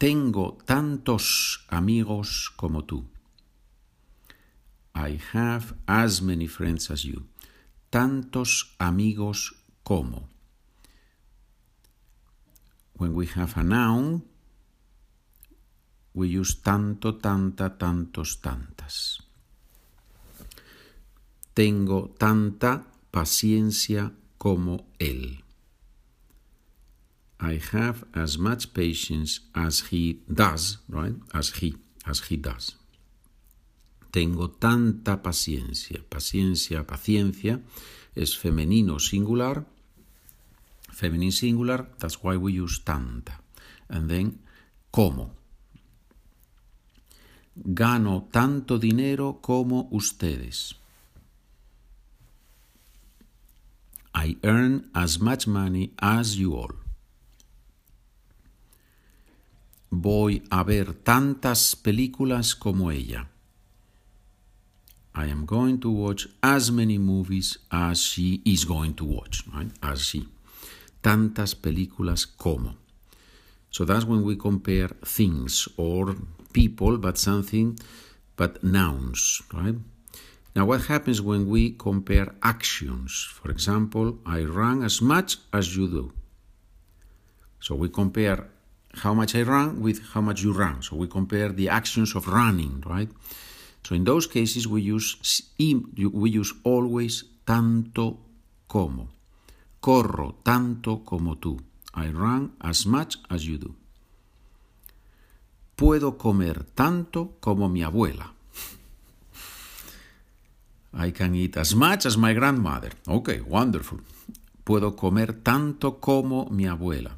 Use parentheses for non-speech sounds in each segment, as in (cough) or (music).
Tengo tantos amigos como tú. I have as many friends as you. Tantos amigos como. When we have a noun, we use tanto, tanta, tantos, tantas. Tengo tanta paciencia como él. I have as much patience as he does, right? As he, as he does. Tengo tanta paciencia. Paciencia, paciencia es femenino singular. Feminine singular, that's why we use tanta. And then, como. Gano tanto dinero como ustedes. I earn as much money as you all. Voy a ver tantas películas como ella. I am going to watch as many movies as she is going to watch, right? As she. Tantas películas como. So that's when we compare things or people, but something, but nouns, right? Now, what happens when we compare actions? For example, I run as much as you do. So we compare how much I run with how much you run. So we compare the actions of running, right? So in those cases we use we use always tanto como. Corro tanto como tú. I run as much as you do. Puedo comer tanto como mi abuela. (laughs) I can eat as much as my grandmother. Okay, wonderful. Puedo comer tanto como mi abuela.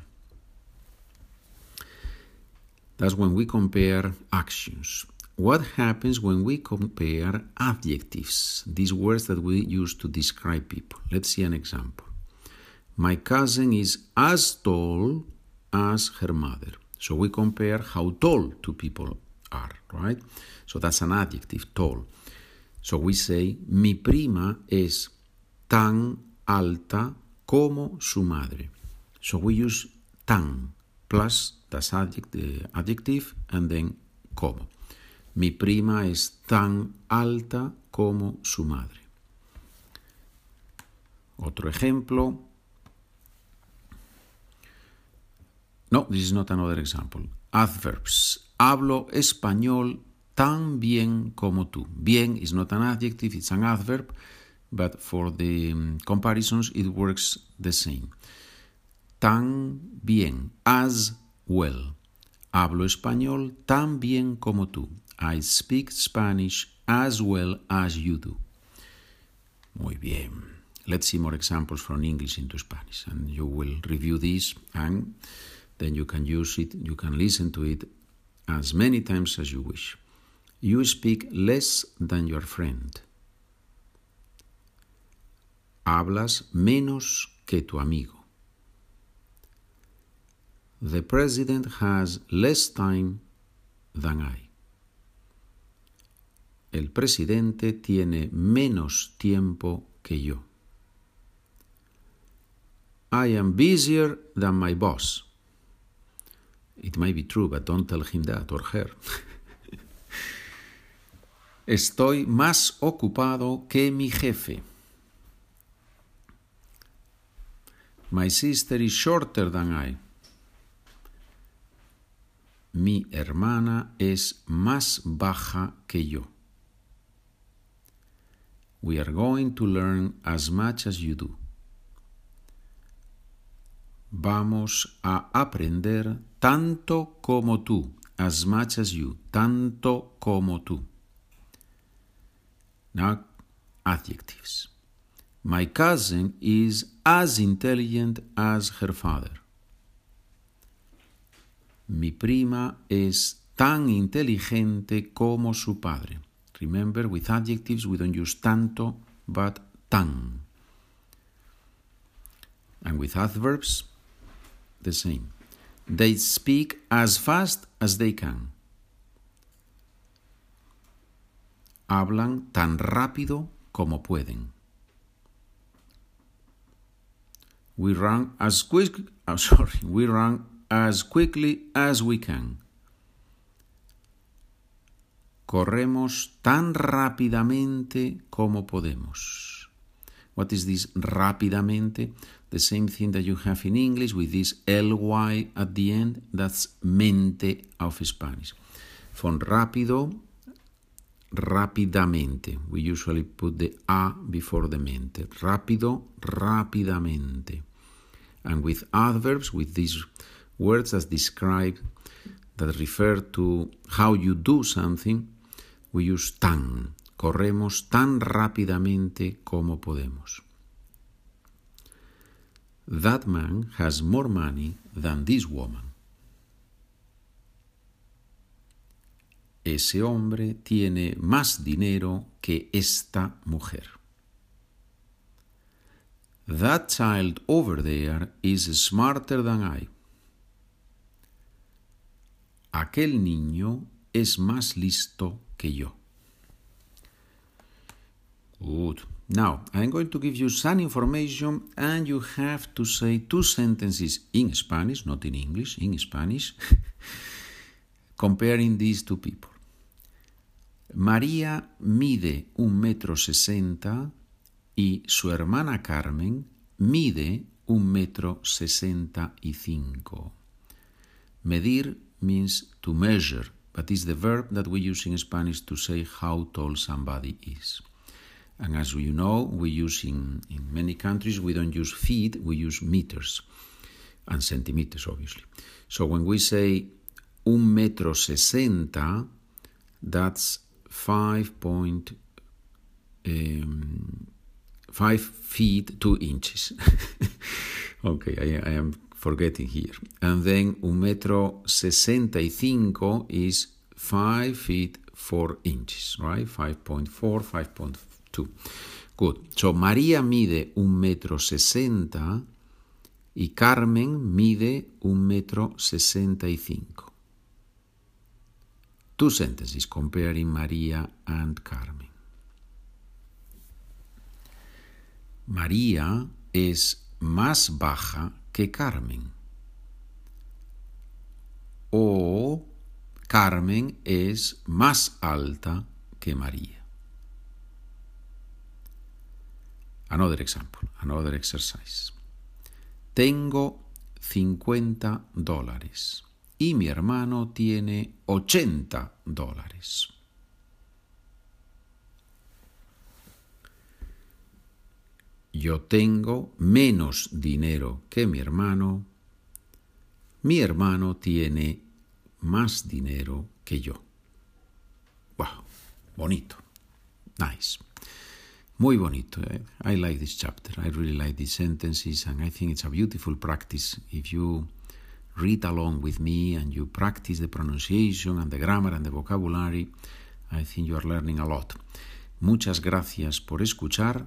That's when we compare actions. What happens when we compare adjectives, these words that we use to describe people? Let's see an example. My cousin is as tall as her mother. So we compare how tall two people are, right? So that's an adjective, tall. So we say, mi prima es tan alta como su madre. So we use tan plus das adjective, adjective and then como. Mi prima es tan alta como su madre. Otro ejemplo. No, this is not another example. Adverbs. Hablo español tan bien como tú. Bien is not an adjective, it's an adverb, but for the um, comparisons it works the same. Tan bien, as well. Hablo español tan bien como tú. I speak Spanish as well as you do. Muy bien. Let's see more examples from English into Spanish, and you will review this, and then you can use it, you can listen to it as many times as you wish. You speak less than your friend. Hablas menos que tu amigo. The president has less time than I. El presidente tiene menos tiempo que yo. I am busier than my boss. It may be true, but don't tell him that or her. (laughs) Estoy más ocupado que mi jefe. My sister is shorter than I. Mi hermana es más baja que yo. We are going to learn as much as you do. Vamos a aprender tanto como tú, as much as you, tanto como tú. Now, adjectives. My cousin is as intelligent as her father. Mi prima es tan inteligente como su padre. Remember, with adjectives we don't use tanto, but tan. And with adverbs, the same. They speak as fast as they can. Hablan tan rápido como pueden. We run as quick, (laughs) oh, sorry, we run as quickly as we can. Corremos tan rápidamente como podemos. What is this rápidamente? The same thing that you have in English with this ly at the end. That's mente of Spanish. Von rápido, rápidamente. We usually put the a before the mente. Rápido, rápidamente. And with adverbs, with these words as describe, that refer to how you do something, we use tan. Corremos tan rápidamente como podemos. That man has more money than this woman. Ese hombre tiene más dinero que esta mujer. That child over there is smarter than I. Aquel niño es más listo que yo. Good. Now, I'm going to give you some information and you have to say two sentences in Spanish, not in English, in Spanish, (laughs) comparing these two people. María mide un metro sesenta y su hermana Carmen mide un metro sesenta y cinco. Medir means to measure, but is the verb that we use in Spanish to say how tall somebody is. And as you know, we use in, in many countries, we don't use feet, we use meters and centimeters, obviously. So when we say un metro sesenta, that's five point um, five feet two inches. (laughs) okay, I, I, am forgetting here. And then un metro sesenta y cinco is five feet four inches, right? 5.4, 5.2. Good. So María mide un metro sesenta y Carmen mide un metro sesenta y cinco. Two sentences comparing María and Carmen. María es más baja que Carmen. O Carmen es más alta que María. Another example, another exercise. Tengo 50 dólares y mi hermano tiene 80 dólares. Yo tengo menos dinero que mi hermano. Mi hermano tiene más dinero que yo. Wow, bonito. Nice. Muy bonito. Eh? I like this chapter. I really like these sentences and I think it's a beautiful practice if you read along with me and you practice the pronunciation and the grammar and the vocabulary, I think you are learning a lot. Muchas gracias por escuchar.